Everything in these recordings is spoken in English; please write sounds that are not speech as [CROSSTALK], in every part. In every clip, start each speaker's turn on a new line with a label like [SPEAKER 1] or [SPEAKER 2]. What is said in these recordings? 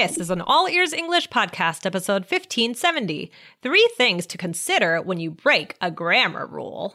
[SPEAKER 1] This is an All Ears English podcast, episode 1570. Three things to consider when you break a grammar rule.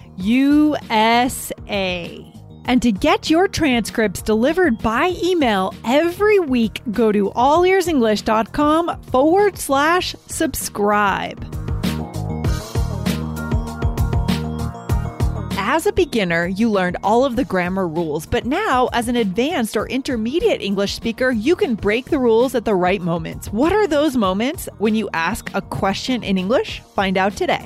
[SPEAKER 2] USA. And to get your transcripts delivered by email every week, go to allearsenglish.com forward slash subscribe. As a beginner, you learned all of the grammar rules, but now, as an advanced or intermediate English speaker, you can break the rules at the right moments. What are those moments when you ask a question in English? Find out today.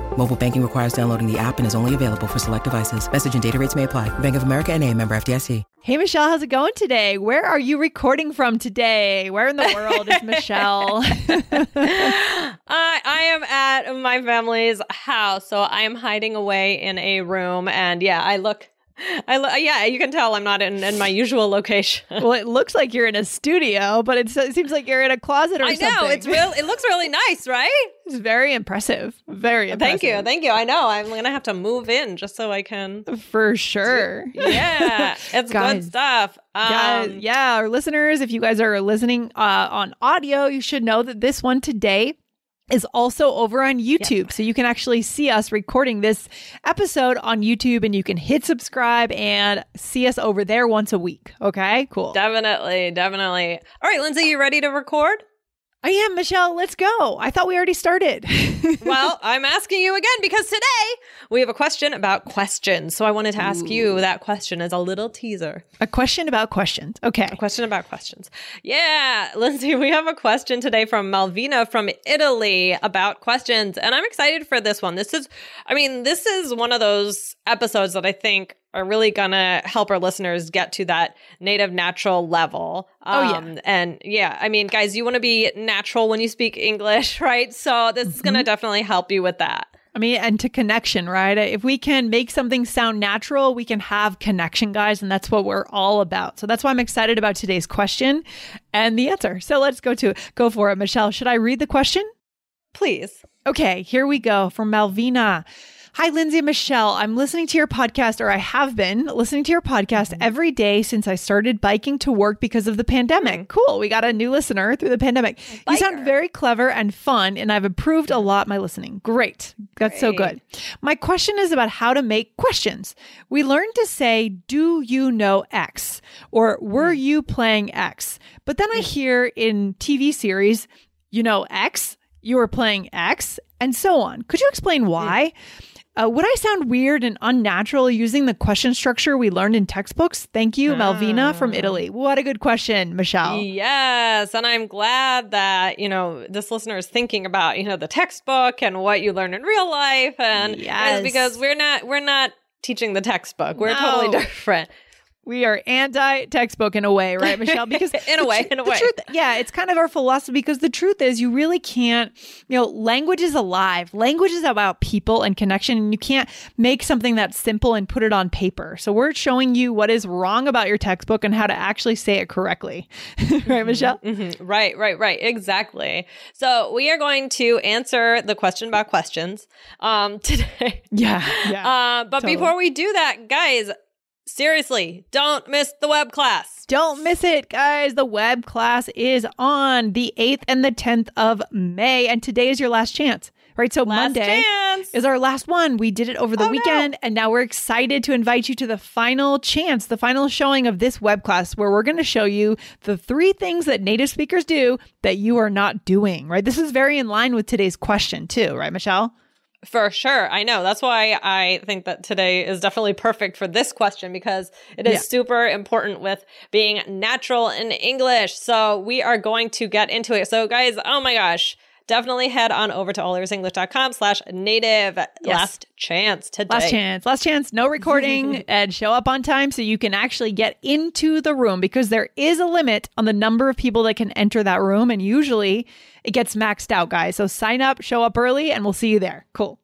[SPEAKER 3] Mobile banking requires downloading the app and is only available for select devices. Message and data rates may apply. Bank of America and a member FDIC.
[SPEAKER 2] Hey, Michelle, how's it going today? Where are you recording from today? Where in the world is [LAUGHS] Michelle? [LAUGHS]
[SPEAKER 1] I, I am at my family's house, so I am hiding away in a room. And yeah, I look I lo- yeah, you can tell I'm not in, in my usual location. [LAUGHS]
[SPEAKER 2] well, it looks like you're in a studio, but it seems like you're in a closet or
[SPEAKER 1] I
[SPEAKER 2] something.
[SPEAKER 1] I know it's real. It looks really nice, right? [LAUGHS]
[SPEAKER 2] It's very impressive. Very impressive.
[SPEAKER 1] Thank you, thank you. I know I'm gonna have to move in just so I can.
[SPEAKER 2] For sure.
[SPEAKER 1] Yeah, [LAUGHS] it's
[SPEAKER 2] Guys.
[SPEAKER 1] good stuff. Um,
[SPEAKER 2] Guys, yeah, our listeners, if you guys are listening uh, on audio, you should know that this one today is also over on YouTube. So you can actually see us recording this episode on YouTube and you can hit subscribe and see us over there once a week. Okay, cool.
[SPEAKER 1] Definitely, definitely. All right, Lindsay, you ready to record?
[SPEAKER 2] I am, Michelle. Let's go. I thought we already started. [LAUGHS]
[SPEAKER 1] well, I'm asking you again because today we have a question about questions. So I wanted to ask you that question as a little teaser.
[SPEAKER 2] a question about questions. Okay.
[SPEAKER 1] A question about questions. Yeah, Lindsay, we have a question today from Malvina from Italy about questions. And I'm excited for this one. This is, I mean, this is one of those episodes that I think are really gonna help our listeners get to that native natural level.
[SPEAKER 2] Oh, yeah.
[SPEAKER 1] Um, And yeah, I mean, guys, you want to be natural when you speak English, [LAUGHS] right? So this is
[SPEAKER 2] Mm-hmm.
[SPEAKER 1] gonna definitely help you with that.
[SPEAKER 2] I mean, and to connection, right? If we can make something sound natural, we can have connection, guys. And that's what we're all about. So that's why I'm excited about today's question and the answer. So let's go to go for it. Michelle, should I read the question?
[SPEAKER 1] Please.
[SPEAKER 2] Okay, here we go from Malvina. Hi, Lindsay and Michelle. I'm listening to your podcast, or I have been listening to your podcast every day since I started biking to work because of the pandemic. Cool. We got a new listener through the pandemic. You sound very clever and fun, and I've improved a lot my listening. Great. That's so good. My question is about how to make questions. We learned to say, Do you know X? or Were you playing X? But then I hear in TV series, You know X? You were playing X? And so on. Could you explain why? Uh, would I sound weird and unnatural using the question structure we learned in textbooks? Thank you, Malvina from Italy. What a good question, Michelle.
[SPEAKER 1] Yes, and I'm glad that, you know, this listener is thinking about, you know, the textbook and what you learn in real life and
[SPEAKER 2] Yes.
[SPEAKER 1] because we're not we're not teaching the textbook. We're
[SPEAKER 2] No.
[SPEAKER 1] totally different.
[SPEAKER 2] We are anti textbook in a way, right, Michelle? [LAUGHS] Because
[SPEAKER 1] In a way, in a way.
[SPEAKER 2] truth- yeah, it's kind of our philosophy because the truth is, you really can't. You know, language is alive. Language is about people and connection, and you can't make something that's simple and put it on paper. So we're showing you what is wrong about your textbook and how to actually say it correctly, [LAUGHS] right, Michelle?
[SPEAKER 1] Mhm. Right, right, right. Exactly. So we are going to answer the question about questions um [LAUGHS] today.
[SPEAKER 2] Yeah, yeah.
[SPEAKER 1] Uh, but
[SPEAKER 2] Totally.
[SPEAKER 1] before we do that, guys, seriously, don't miss the web class.
[SPEAKER 2] Don't miss it, guys. The web class is on the 8th and the 10th of May, and today is your last chance, right? So
[SPEAKER 1] Last
[SPEAKER 2] Monday.
[SPEAKER 1] chance.
[SPEAKER 2] is our last one. We did it over the
[SPEAKER 1] Oh, no.
[SPEAKER 2] weekend, and now we're excited to invite you to the final chance, the final showing of this web class, where we're going to show you the three things that native speakers do that you are not doing, right? This is very in line with today's question, too, right, Michelle?
[SPEAKER 1] For sure. I know. That's why I think that today is definitely perfect for this question because it is
[SPEAKER 2] Yeah.
[SPEAKER 1] super important with being natural in English. So we are going to get into it. So guys, oh my gosh, definitely head on over to allearsenglish.com slash native last chance today.
[SPEAKER 2] Last chance, last chance, no recording, [LAUGHS] and show up on time so you can actually get into the room because there is a limit on the number of people that can enter that room. And usually it gets maxed out, guys. So sign up, show up early, and we'll see you there. Cool.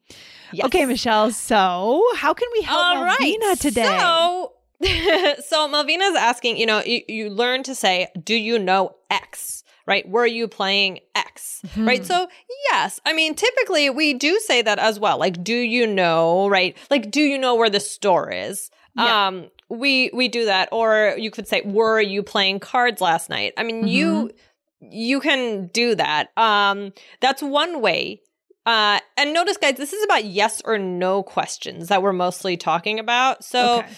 [SPEAKER 1] Yes.
[SPEAKER 2] Okay, Michelle. So, how can we help
[SPEAKER 1] All right.
[SPEAKER 2] Malvina today?
[SPEAKER 1] So, [LAUGHS] so Malvina's asking, you know, you, you learn to say, do you know X? Right? Were you playing X? Right? So, yes. I mean, typically we do say that as well. Like, do you know, right? Like, do you know where the store is?
[SPEAKER 2] Yeah.
[SPEAKER 1] Um, we we do that. Or you could say, were you playing cards last night? I mean, you you can do that. Um, that's one way. Uh, and notice, guys, this is about yes or no questions that we're mostly talking about. So
[SPEAKER 2] Okay.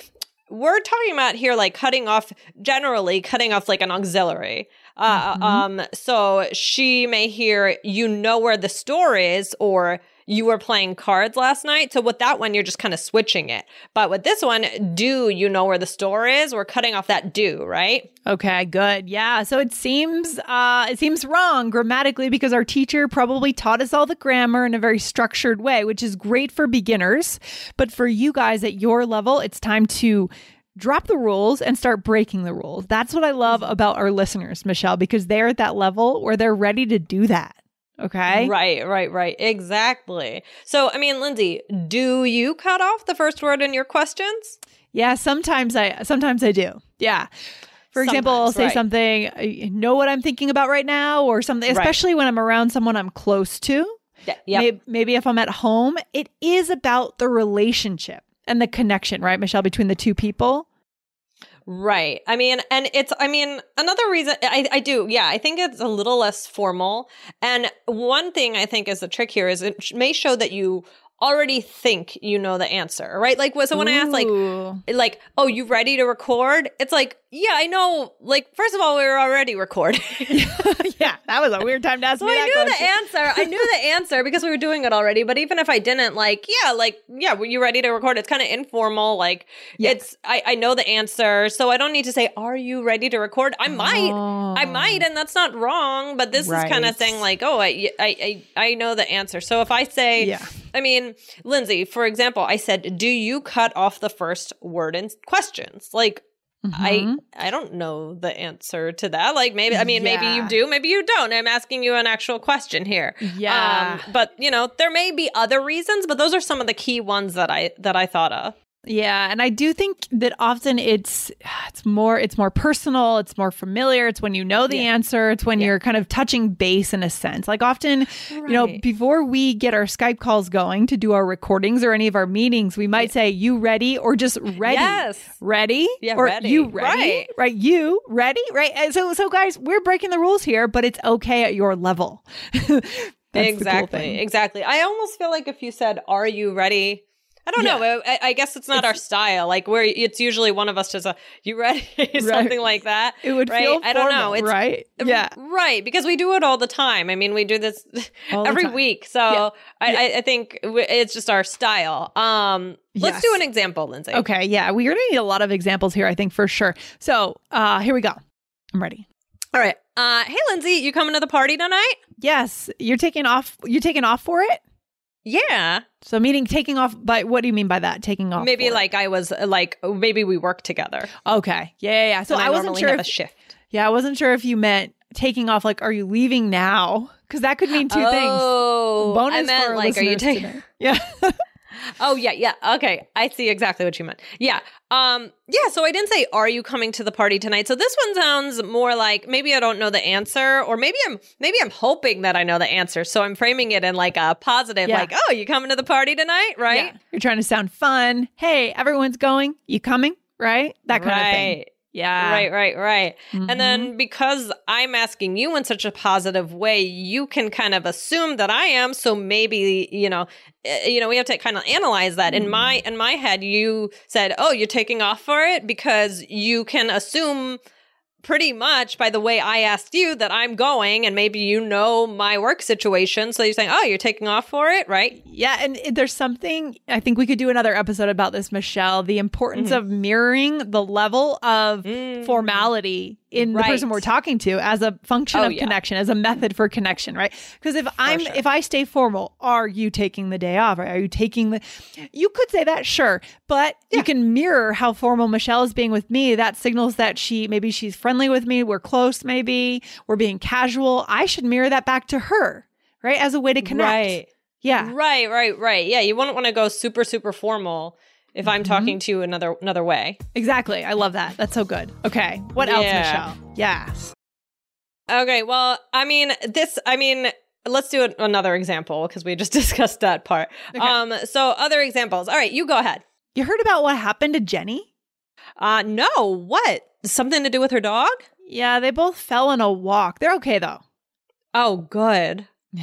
[SPEAKER 1] we're talking about here, like cutting off, generally cutting off like an auxiliary. Uh,
[SPEAKER 2] Mhm.
[SPEAKER 1] Um, so she may hear, you know where the store is, or you were playing cards last night. So with that one, you're just kind of switching it. But with this one, do you know where the store is? We're cutting off that do, right?
[SPEAKER 2] Okay, good. Yeah. So it seems uh it seems wrong grammatically because our teacher probably taught us all the grammar in a very structured way, which is great for beginners, but for you guys at your level, it's time to drop the rules and start breaking the rules. That's what I love mm-hmm. about our listeners, Michelle, because they're at that level where they're ready to do that. Okay?
[SPEAKER 1] Right, right, right. Exactly. So, I mean, Lindsay, do you cut off the first word in your questions?
[SPEAKER 2] Yeah, sometimes I sometimes I do. Yeah. For example, I'll say
[SPEAKER 1] right.
[SPEAKER 2] something, uh, I know what I'm thinking about right now or something,
[SPEAKER 1] Right.
[SPEAKER 2] especially when I'm around someone I'm close to.
[SPEAKER 1] Yeah. Yep.
[SPEAKER 2] Maybe, maybe if I'm at home, it is about the relationship and the connection, right, Michelle, between the two people.
[SPEAKER 1] Right. I mean, and it's, I mean, another reason I, I do, yeah, I think it's a little less formal. And one thing I think is the trick here is it may show that you already think you know the answer, right? Like, so when I ask, like, like, oh, you ready to record? It's like, yeah, I know. Like, first of all, we were already recording. [LAUGHS] [LAUGHS]
[SPEAKER 2] yeah, that was a weird time to ask
[SPEAKER 1] So
[SPEAKER 2] me
[SPEAKER 1] I knew
[SPEAKER 2] question.
[SPEAKER 1] the answer. I knew the [LAUGHS] answer because we were doing it already. But even if I didn't, like, yeah, like, yeah, were you ready to record? It's kind of informal. Like,
[SPEAKER 2] Yeah.
[SPEAKER 1] it's I, I know the answer, so I don't need to say, "Are you ready to record?" I might, I
[SPEAKER 2] Oh.
[SPEAKER 1] might, and that's not wrong. But this is kind of saying like, "Oh, I, I, I, I know the answer." So if I say,
[SPEAKER 2] Yeah.
[SPEAKER 1] I mean, Lindsay, for example, I said, "Do you cut off the first word in questions?" Like. I
[SPEAKER 2] Mhm.
[SPEAKER 1] I don't know the answer to that. Like maybe I mean maybe you do, maybe you don't. I'm asking you an actual question here.
[SPEAKER 2] Yeah.
[SPEAKER 1] Um, but you know, there may be other reasons, but those are some of the key ones that I that I thought of.
[SPEAKER 2] Yeah, and I do think that often it's it's more it's more personal, it's more familiar, it's when you know the
[SPEAKER 1] Yeah.
[SPEAKER 2] answer, it's when
[SPEAKER 1] Yeah.
[SPEAKER 2] you're kind of touching base in a sense. Like often, you know, before we get our Skype calls going to do our recordings or any of our meetings, we might say you ready or just ready.
[SPEAKER 1] Yes.
[SPEAKER 2] Ready?
[SPEAKER 1] Yeah,
[SPEAKER 2] or
[SPEAKER 1] ready.
[SPEAKER 2] you ready?
[SPEAKER 1] Right.
[SPEAKER 2] Right, you ready? Right? And so so guys, we're breaking the rules here, but it's okay at your level. [LAUGHS] Cool
[SPEAKER 1] exactly.
[SPEAKER 2] thing.
[SPEAKER 1] exactly. I almost feel like if you said, "Are you ready?" I don't
[SPEAKER 2] Yeah.
[SPEAKER 1] know. I, I guess it's not our style. Like where it's usually one of us does a, "You ready?" [LAUGHS] something like that.
[SPEAKER 2] It would
[SPEAKER 1] right?
[SPEAKER 2] feel
[SPEAKER 1] I don't know. It's
[SPEAKER 2] right? Yeah.
[SPEAKER 1] Right, because we do it all the time. I mean, we do this [LAUGHS]
[SPEAKER 2] All
[SPEAKER 1] every week. So
[SPEAKER 2] Yeah.
[SPEAKER 1] I, I, I think it's just our style. Um, let's
[SPEAKER 2] Yes.
[SPEAKER 1] do an example, Lindsay.
[SPEAKER 2] Okay, yeah, we're gonna need a lot of examples here, I think for sure. So, uh, here we go. I'm ready.
[SPEAKER 1] All right. Uh, hey, Lindsay, you coming to the party tonight?
[SPEAKER 2] Yes, you're taking off. You're taking off for it.
[SPEAKER 1] Yeah.
[SPEAKER 2] So, meaning taking off. By what do you mean by that? Taking off?
[SPEAKER 1] maybe
[SPEAKER 2] for
[SPEAKER 1] like I was uh, like oh, maybe we work together.
[SPEAKER 2] Okay, yeah, yeah. yeah. So
[SPEAKER 1] and
[SPEAKER 2] I, wasn't sure. If,
[SPEAKER 1] a shift.
[SPEAKER 2] yeah, I wasn't sure if you meant taking off. Like, are you leaving now? Because that could mean two things.
[SPEAKER 1] Oh,
[SPEAKER 2] Bonus
[SPEAKER 1] I
[SPEAKER 2] for
[SPEAKER 1] meant
[SPEAKER 2] our
[SPEAKER 1] like are you taking? [LAUGHS]
[SPEAKER 2] Yeah.
[SPEAKER 1] Oh yeah, yeah. Okay, I see exactly what you meant. Yeah, um, yeah. So I didn't say, "Are you coming to the party tonight?" So this one sounds more like maybe I don't know the answer, or maybe I'm maybe I'm hoping that I know the answer. So I'm framing it in like a positive,
[SPEAKER 2] Yeah.
[SPEAKER 1] like, "Oh, you coming to the party tonight?" Right?
[SPEAKER 2] Yeah. You're trying to sound fun. Hey, everyone's going. You coming? Right? That kind of thing. Yeah.
[SPEAKER 1] Right, right, right.
[SPEAKER 2] Mhm.
[SPEAKER 1] And then because I'm asking you in such a positive way, you can kind of assume that I am. So maybe, you know, eh, you know, we have to kind of analyze that. In my in my head, you said, "Oh, you're taking off for it because you can assume pretty much by the way I asked you that I'm going and maybe you know my work situation. So you're saying, "Oh, you're taking off for it," right?
[SPEAKER 2] Yeah, and there's something I think we could do another episode about this, Michelle. The importance
[SPEAKER 1] Mhm.
[SPEAKER 2] of mirroring the level of
[SPEAKER 1] Mm.
[SPEAKER 2] formality in the person we're talking to as a function
[SPEAKER 1] Oh,
[SPEAKER 2] of
[SPEAKER 1] yeah.
[SPEAKER 2] connection, as a method for connection, right? Because if I'm
[SPEAKER 1] sure.
[SPEAKER 2] if I stay formal, are you taking the day off? Are you taking the You could say that, sure, but you can mirror how formal Michelle is being with me. That signals that she maybe she's friendly with me, we're close, maybe we're being casual. I should mirror that back to her, right? As a way to connect.
[SPEAKER 1] Right.
[SPEAKER 2] Yeah.
[SPEAKER 1] Right, right, right. Yeah, you wouldn't want to go super, super formal if I'm
[SPEAKER 2] Mm-hmm.
[SPEAKER 1] talking to you another another way.
[SPEAKER 2] Exactly. I love that. That's so good. Okay. What else, Michelle? Yes.
[SPEAKER 1] Okay, well, I mean, this, I mean, let's do another example because we just [LAUGHS] discussed that part.
[SPEAKER 2] Okay.
[SPEAKER 1] Um, so other examples. All right, you go ahead.
[SPEAKER 2] You heard about what happened to Jenny?
[SPEAKER 1] Uh, no, what? Something to do with her dog?
[SPEAKER 2] Yeah, they both fell in a walk. They're okay though.
[SPEAKER 1] Oh, good. [LAUGHS]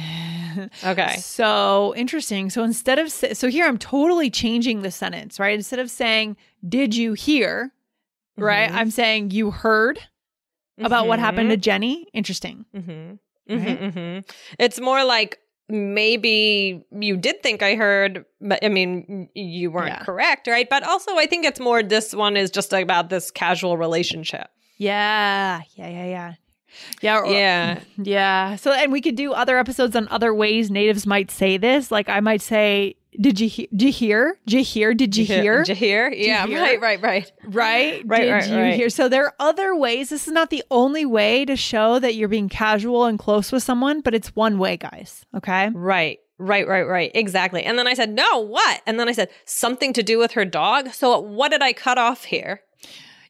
[SPEAKER 1] Okay.
[SPEAKER 2] So interesting. So instead of so here I'm totally changing the sentence, right? Instead of saying "Did you hear?" right?
[SPEAKER 1] Mhm.
[SPEAKER 2] I'm saying you heard about what happened
[SPEAKER 1] Mm-hmm.
[SPEAKER 2] to Jenny. Interesting.
[SPEAKER 1] hmm
[SPEAKER 2] Right?
[SPEAKER 1] hmm hmm It's more like maybe you did think I heard, but I mean, you weren't
[SPEAKER 2] Yeah.
[SPEAKER 1] correct, right? But also, I think it's more this one is just about this casual relationship.
[SPEAKER 2] Yeah. Yeah. Yeah. Yeah. Yeah. or-
[SPEAKER 1] Yeah.
[SPEAKER 2] Yeah. So, and we could do other episodes on other ways natives might say this. Like I might say, "Did you he- did you hear? Did you hear? Did you hear?"
[SPEAKER 1] Did you hear? Yeah,
[SPEAKER 2] hear?
[SPEAKER 1] right, right, right.
[SPEAKER 2] Right? [LAUGHS]
[SPEAKER 1] Right,
[SPEAKER 2] Did
[SPEAKER 1] right,
[SPEAKER 2] you
[SPEAKER 1] right.
[SPEAKER 2] hear? So there are other ways. This is not the only way to show that you're being casual and close with someone, but it's one way, guys. Okay.
[SPEAKER 1] Right. Right, right, right. Exactly. And then I said, no, what? And then I said, something to do with her dog. So what did I cut off here?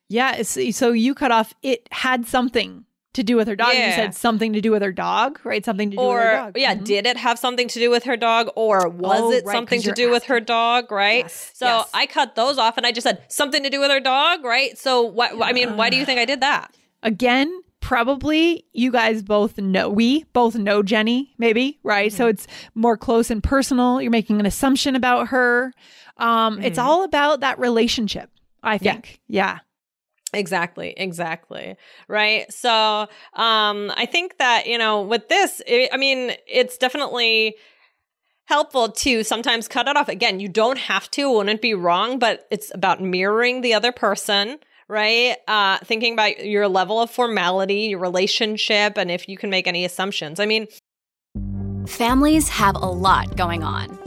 [SPEAKER 2] Yeah. So you cut off. It had something to do with her dog. You said something to do with her dog, right? Something to do with
[SPEAKER 1] Or,
[SPEAKER 2] her dog.
[SPEAKER 1] yeah,
[SPEAKER 2] Mhm.
[SPEAKER 1] did it have something to do with her dog? Or was
[SPEAKER 2] Oh,
[SPEAKER 1] it
[SPEAKER 2] right,
[SPEAKER 1] something to do with her dog? Right.
[SPEAKER 2] Yes,
[SPEAKER 1] So
[SPEAKER 2] yes.
[SPEAKER 1] I cut those off and I just said, something to do with her dog. Right. So what, I mean, why do you think I did that?
[SPEAKER 2] Again, probably you guys both know, we both know Jenny, maybe, right?
[SPEAKER 1] Mm-hmm.
[SPEAKER 2] So it's more close and personal. You're making an assumption about her. Um, It's
[SPEAKER 1] Mhm.
[SPEAKER 2] all about that relationship, I
[SPEAKER 1] Yeah.
[SPEAKER 2] think. Yeah.
[SPEAKER 1] Exactly, exactly. Right. So, um, I think that, you know, with this, i I mean, it's definitely helpful to sometimes cut it off. Again, you don't have to, wouldn't be wrong, but it's about mirroring the other person, right? Uh, thinking about your level of formality, your relationship, and if you can make any assumptions. I mean,
[SPEAKER 4] Families have a lot going on.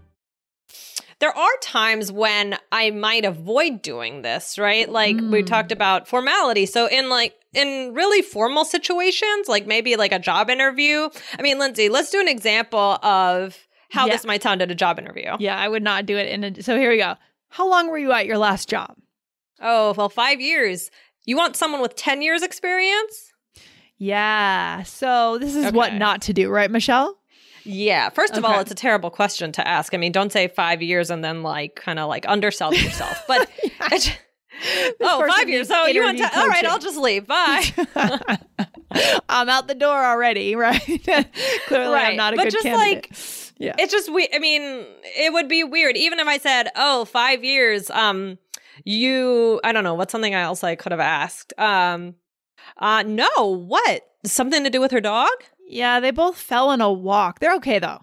[SPEAKER 1] There are times when I might avoid doing this, right? Like we hmm. talked about formality. So in like in really formal situations, like maybe like a job interview. I mean, Lindsay, let's do an example of how
[SPEAKER 2] Yeah.
[SPEAKER 1] this might sound at a job interview.
[SPEAKER 2] Yeah, I would not do it. In a, so here we go. How long were you at your last job?
[SPEAKER 1] Oh, well, five years. You want someone with 10 years experience?
[SPEAKER 2] Yeah. So this is what not to do, right, Michelle?
[SPEAKER 1] Yeah. First of all, it's a terrible question to ask. I mean, don't say five years and then like kind of like undersell yourself. [LAUGHS] But [LAUGHS] it's- oh, five years. So you want to? All right. I'll just leave. Bye. [LAUGHS]
[SPEAKER 2] I'm out the door already, right? Clearly, I'm not a
[SPEAKER 1] But
[SPEAKER 2] good
[SPEAKER 1] just,
[SPEAKER 2] candidate.
[SPEAKER 1] like,
[SPEAKER 2] yeah.
[SPEAKER 1] it's just we. I mean, it would be weird even if I said, "Oh, five years." Um, you. I don't know. What's something else I could have asked? Um, uh, no. What? Something to do with her dog?
[SPEAKER 2] Yeah, they both fell in a walk. They're okay though.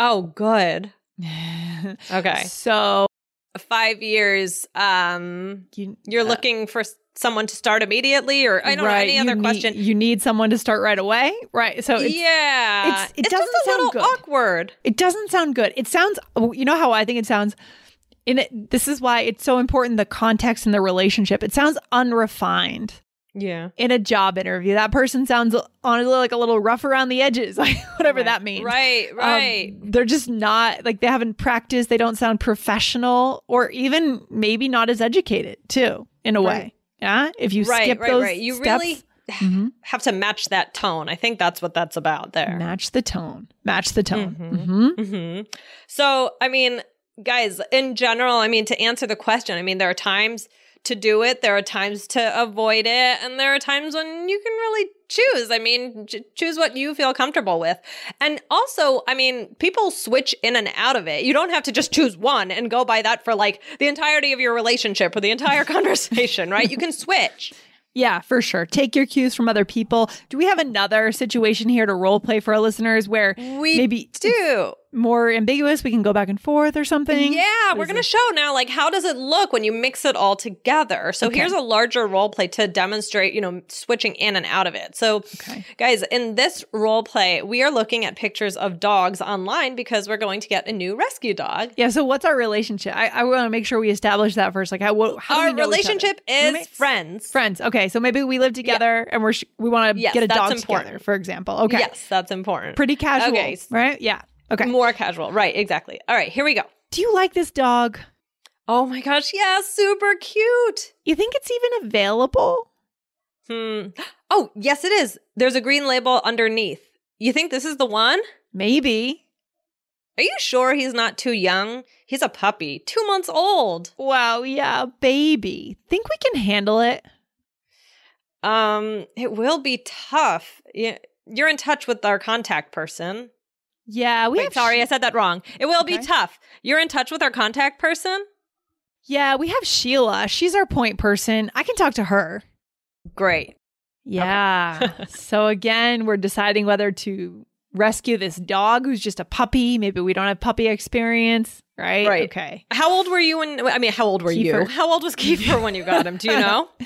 [SPEAKER 1] Oh, good. [LAUGHS] Okay.
[SPEAKER 2] So
[SPEAKER 1] Five years. Um,
[SPEAKER 2] you,
[SPEAKER 1] you're
[SPEAKER 2] uh,
[SPEAKER 1] looking for someone to start immediately, or I don't know any other
[SPEAKER 2] need-
[SPEAKER 1] question.
[SPEAKER 2] You need someone to start right away, right? So it's,
[SPEAKER 1] yeah,
[SPEAKER 2] it's- it
[SPEAKER 1] just
[SPEAKER 2] doesn't
[SPEAKER 1] a
[SPEAKER 2] sound
[SPEAKER 1] little
[SPEAKER 2] good.
[SPEAKER 1] awkward.
[SPEAKER 2] It doesn't sound good. It sounds, oh, you know how I think it sounds? In it, this is why it's so important the context and the relationship. It sounds unrefined.
[SPEAKER 1] Yeah.
[SPEAKER 2] in a job interview. That person sounds honestly like a little rough around the edges, [LAUGHS] like whatever
[SPEAKER 1] Right.
[SPEAKER 2] that means.
[SPEAKER 1] Right,
[SPEAKER 2] Um,
[SPEAKER 1] right.
[SPEAKER 2] they're just not like they haven't practiced. They don't sound professional, or even maybe not as educated too, in a way. Yeah, if you
[SPEAKER 1] right,
[SPEAKER 2] skip
[SPEAKER 1] right,
[SPEAKER 2] those
[SPEAKER 1] right. You
[SPEAKER 2] steps,
[SPEAKER 1] really [SIGHS]
[SPEAKER 2] Mhm.
[SPEAKER 1] have to match that tone. I think that's what that's about there.
[SPEAKER 2] match the tone. Match the tone.
[SPEAKER 1] Mhm.
[SPEAKER 2] Mhm.
[SPEAKER 1] hmm So, I mean, guys, in general, I mean, to answer the question, I mean, there are times to do it, there are times to avoid it, and there are times when you can really choose. I mean, ch- choose what you feel comfortable with. And also, I mean, people switch in and out of it. You don't have to just choose one and go by that for like the entirety of your relationship or the entire [LAUGHS] conversation, right? You can switch.
[SPEAKER 2] Yeah, for sure. Take your cues from other people. Do we have another situation here to role play for our listeners where
[SPEAKER 1] We
[SPEAKER 2] maybe
[SPEAKER 1] do.
[SPEAKER 2] More ambiguous? We can go back and forth or something.
[SPEAKER 1] Yeah,
[SPEAKER 2] What
[SPEAKER 1] we're going to show now like how does it look when you mix it all together. So
[SPEAKER 2] Okay.
[SPEAKER 1] here's a larger role play to demonstrate, you know, switching in and out of it. So
[SPEAKER 2] Okay.
[SPEAKER 1] guys, in this role play, we are looking at pictures of dogs online because we're going to get a new rescue dog.
[SPEAKER 2] Yeah. So, what's our relationship? I, I want to make sure we establish that first. Like, how, what, how
[SPEAKER 1] Our
[SPEAKER 2] we know each other?
[SPEAKER 1] relationship is
[SPEAKER 2] Roommates?
[SPEAKER 1] friends.
[SPEAKER 2] Friends. Okay. So maybe we live together and we're sh- we want to
[SPEAKER 1] Yes,
[SPEAKER 2] get a dog
[SPEAKER 1] important.
[SPEAKER 2] together, for example. Okay.
[SPEAKER 1] Yes, that's important.
[SPEAKER 2] Pretty casual.
[SPEAKER 1] Okay.
[SPEAKER 2] Right. Yeah. Okay.
[SPEAKER 1] More casual. Right, exactly. All right, here we go.
[SPEAKER 2] Do you like this dog?
[SPEAKER 1] Oh my gosh, yeah, super cute.
[SPEAKER 2] You think it's even available?
[SPEAKER 1] Hmm. Oh, yes, it is. There's a green label underneath. You think this is the one?
[SPEAKER 2] Maybe.
[SPEAKER 1] Are you sure he's not too young? He's a puppy, two months old.
[SPEAKER 2] Wow. Yeah. Baby. Think we can handle it?
[SPEAKER 1] Um, it will be tough. You're in touch with our contact person.
[SPEAKER 2] Yeah. We
[SPEAKER 1] Wait,
[SPEAKER 2] have
[SPEAKER 1] sorry, I said that wrong. It will be tough. You're in touch with our contact person?
[SPEAKER 2] Yeah. We have Sheila. She's our point person. I can talk to her.
[SPEAKER 1] Great.
[SPEAKER 2] Yeah. [LAUGHS] so again, we're deciding whether to rescue this dog who's just a puppy. Maybe we don't have puppy experience, right?
[SPEAKER 1] Right.
[SPEAKER 2] Okay.
[SPEAKER 1] How old were you when I mean, how old were you? How old was Kiefer when you got him? Do you know? [LAUGHS]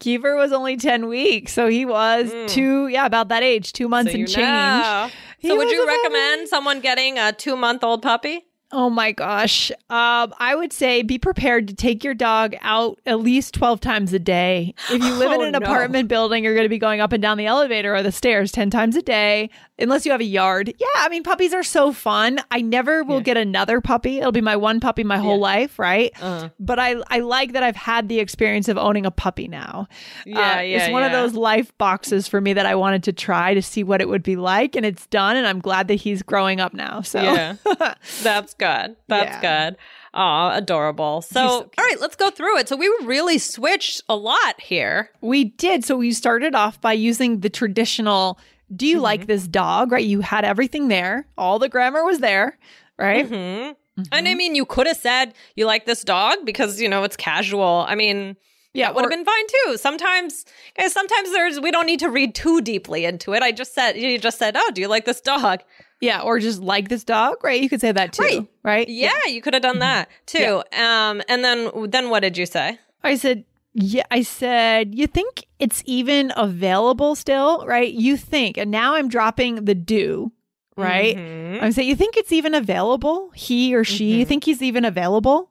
[SPEAKER 2] Kiefer was only 10 weeks. So he was
[SPEAKER 1] Mm.
[SPEAKER 2] two, yeah, about that age, two months
[SPEAKER 1] So
[SPEAKER 2] and change.
[SPEAKER 1] know. So would you recommend someone getting a two month old puppy?
[SPEAKER 2] Oh my gosh. Um, I would say be prepared to take your dog out at least 12 times a day. If you live in
[SPEAKER 1] Oh,
[SPEAKER 2] an
[SPEAKER 1] no.
[SPEAKER 2] apartment building, you're going to be going up and down the elevator or the stairs 10 times a day, unless you have a yard. Yeah, I mean, puppies are so fun. I never will
[SPEAKER 1] Yeah.
[SPEAKER 2] get another puppy. It'll be my one puppy my whole
[SPEAKER 1] Yeah.
[SPEAKER 2] life, right?
[SPEAKER 1] Uh,
[SPEAKER 2] But I, I like that I've had the experience of owning a puppy now.
[SPEAKER 1] yeah,
[SPEAKER 2] Uh,
[SPEAKER 1] yeah.
[SPEAKER 2] It's one of those life boxes for me that I wanted to try to see what it would be like. And it's done. And I'm glad that he's growing up now. So,
[SPEAKER 1] Yeah. [LAUGHS] That's good. That's
[SPEAKER 2] Yeah.
[SPEAKER 1] good. Aw, adorable. So,
[SPEAKER 2] so
[SPEAKER 1] all right, let's go through it. So, we really switched a lot here.
[SPEAKER 2] We did. So we started off by using the traditional do you
[SPEAKER 1] Mm-hmm.
[SPEAKER 2] like this dog? Right? You had everything there. All the grammar was there, right?
[SPEAKER 1] hmm And I mean, you could have said you like this dog because, you know, it's casual. I mean,
[SPEAKER 2] Yeah,
[SPEAKER 1] would have been fine too. Sometimes, guys, sometimes there's, we don't need to read too deeply into it. I just said, you just said, oh, do you like this dog?
[SPEAKER 2] Yeah, or just like this dog, right? You could say that too,
[SPEAKER 1] Right.
[SPEAKER 2] right?
[SPEAKER 1] Yeah, you could have done that too. Um, and then, then what did you say?
[SPEAKER 2] I said, yeah, I said, you think it's even available still, right? You think, and now I'm dropping the do, right?
[SPEAKER 1] Mhm.
[SPEAKER 2] I'm saying, you think it's even available? He or she, you
[SPEAKER 1] Mhm.
[SPEAKER 2] think he's even available?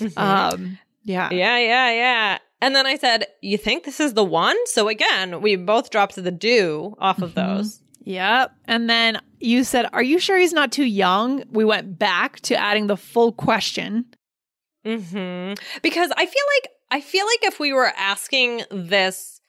[SPEAKER 1] Mhm.
[SPEAKER 2] Um, yeah.
[SPEAKER 1] Yeah, yeah, yeah. And then I said, You think this is the one? So again, we both dropped the do off of
[SPEAKER 2] Mhm.
[SPEAKER 1] those.
[SPEAKER 2] Yep. And then you said, Are you sure he's not too young? We went back to adding the full question.
[SPEAKER 1] hmm Because I feel like I feel like if we were asking this,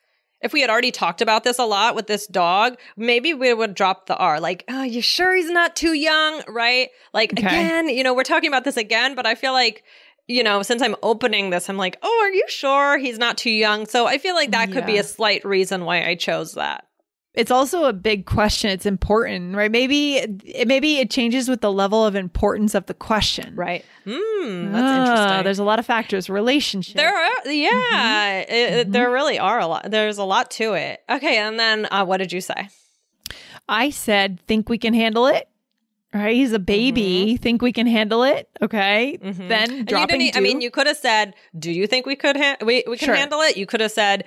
[SPEAKER 1] if we had already talked about this a lot with this dog, maybe we would drop the R. Like, oh, you sure he's not too young? Right? Like
[SPEAKER 2] Okay.
[SPEAKER 1] again, you know, we're talking about this again, but I feel like you know, since I'm opening this, I'm like, oh, are you sure he's not too young? So I feel like that could be a slight reason why I chose that.
[SPEAKER 2] It's also a big question. It's important, right? Maybe it, maybe it changes with the level of importance of the question.
[SPEAKER 1] Right. Hmm. That's
[SPEAKER 2] Ah,
[SPEAKER 1] interesting.
[SPEAKER 2] There's a lot of factors. Relationship.
[SPEAKER 1] There are, yeah, it- it- there really are a lot. There's a lot to it. Okay, and then uh, what did you say?
[SPEAKER 2] I said, think we can handle it. Right? He's a baby. Think we can handle it. Okay.
[SPEAKER 1] Mhm.
[SPEAKER 2] Then
[SPEAKER 1] And you
[SPEAKER 2] dropping.
[SPEAKER 1] didn't, I mean, you could have said, "Do you think we could ha- we we can
[SPEAKER 2] Sure.
[SPEAKER 1] handle it?" You could have said,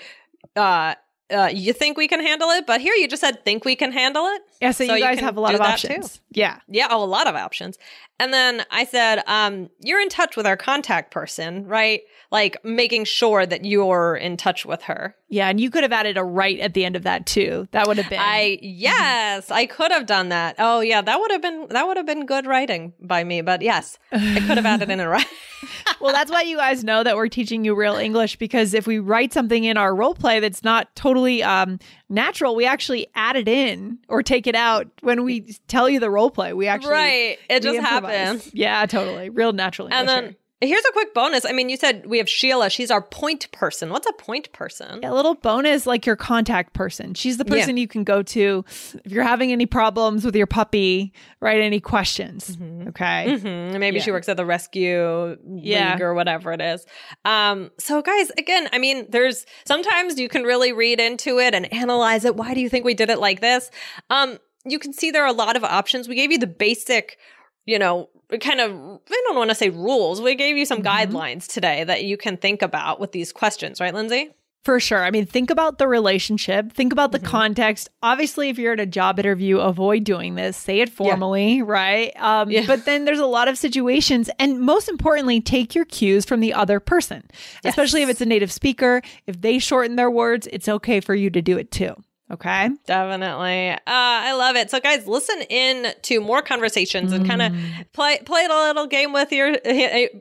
[SPEAKER 1] uh, uh, "You think we can handle it?" But here you just said, "Think we can handle it."
[SPEAKER 2] Yeah, so, you guys have a lot of options. Yeah.
[SPEAKER 1] Yeah, oh, a lot of options. And then I said, um, you're in touch with our contact person, right? Like making sure that you're in touch with her.
[SPEAKER 2] Yeah, and you could have added a right at the end of that too. That would have been
[SPEAKER 1] I yes, I could have done that. Oh yeah, that would have been that would have been good writing by me, but yes, I could have added in a right. [LAUGHS]
[SPEAKER 2] well, that's why you guys know that we're teaching you real English because if we write something in our role play that's not totally um, natural, we actually add it in or take it out when we tell you the role play. We actually
[SPEAKER 1] Right. It just happens.
[SPEAKER 2] Yeah, totally. Real natural English.
[SPEAKER 1] And then Here's a quick bonus. I mean, you said we have Sheila. She's our point person. What's a point person?
[SPEAKER 2] A little bonus like your contact person. She's the person yeah. you can go to if you're having any problems with your puppy, right? Any questions. Mm-hmm. Okay.
[SPEAKER 1] Mm-hmm. Maybe yeah. she works at the rescue yeah. league or whatever it is. Um, so, guys, again, I mean, there's sometimes you can really read into it and analyze it. Why do you think we did it like this? Um, you can see there are a lot of options. We gave you the basic you know, kind of, I don't want to say rules. We gave you some mm-hmm. guidelines today that you can think about with these questions, right, Lindsay?
[SPEAKER 2] For sure. I mean, think about the relationship, think about the mm-hmm. context. Obviously, if you're at a job interview, avoid doing this. Say it formally, yeah. right? Um, yeah. But then there's a lot of situations. And most importantly, take your cues from the other person, yes. especially if it's a native speaker. If they shorten their words, it's okay for you to do it too. Okay.
[SPEAKER 1] Definitely. Uh, I love it. So guys, listen in to more conversations and kind of mm. play play a little game with your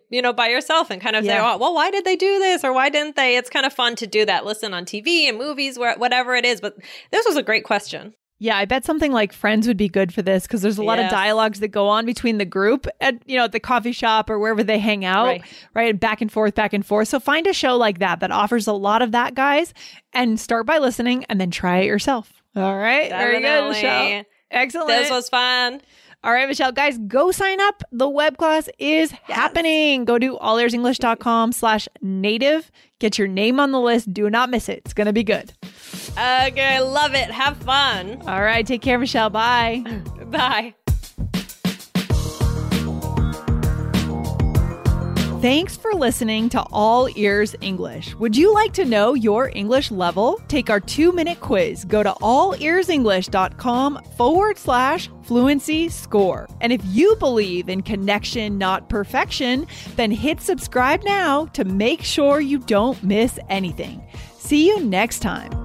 [SPEAKER 1] you know by yourself and kind of yeah. say, "Oh, well, why did they do this or why didn't they?" It's kind of fun to do that. Listen on TV and movies where whatever it is, but this was a great question.
[SPEAKER 2] Yeah, I bet something like Friends would be good for this because there's a lot yes. of dialogues that go on between the group at you know at the coffee shop or wherever they hang out, right. right? And back and forth, back and forth. So find a show like that that offers a lot of that, guys, and start by listening and then try it yourself. All right,
[SPEAKER 1] Definitely. very good, Michelle.
[SPEAKER 2] Excellent.
[SPEAKER 1] This was fun.
[SPEAKER 2] All right, Michelle, guys, go sign up. The web class is yes. happening. Go to allearsenglish.com slash native. Get your name on the list. Do not miss it. It's going to be good.
[SPEAKER 1] Okay, love it. Have fun.
[SPEAKER 2] All right, take care, Michelle. Bye. [LAUGHS]
[SPEAKER 1] Bye.
[SPEAKER 2] Thanks for listening to All Ears English. Would you like to know your English level? Take our two minute quiz. Go to allearsenglish.com forward slash fluency score. And if you believe in connection, not perfection, then hit subscribe now to make sure you don't miss anything. See you next time.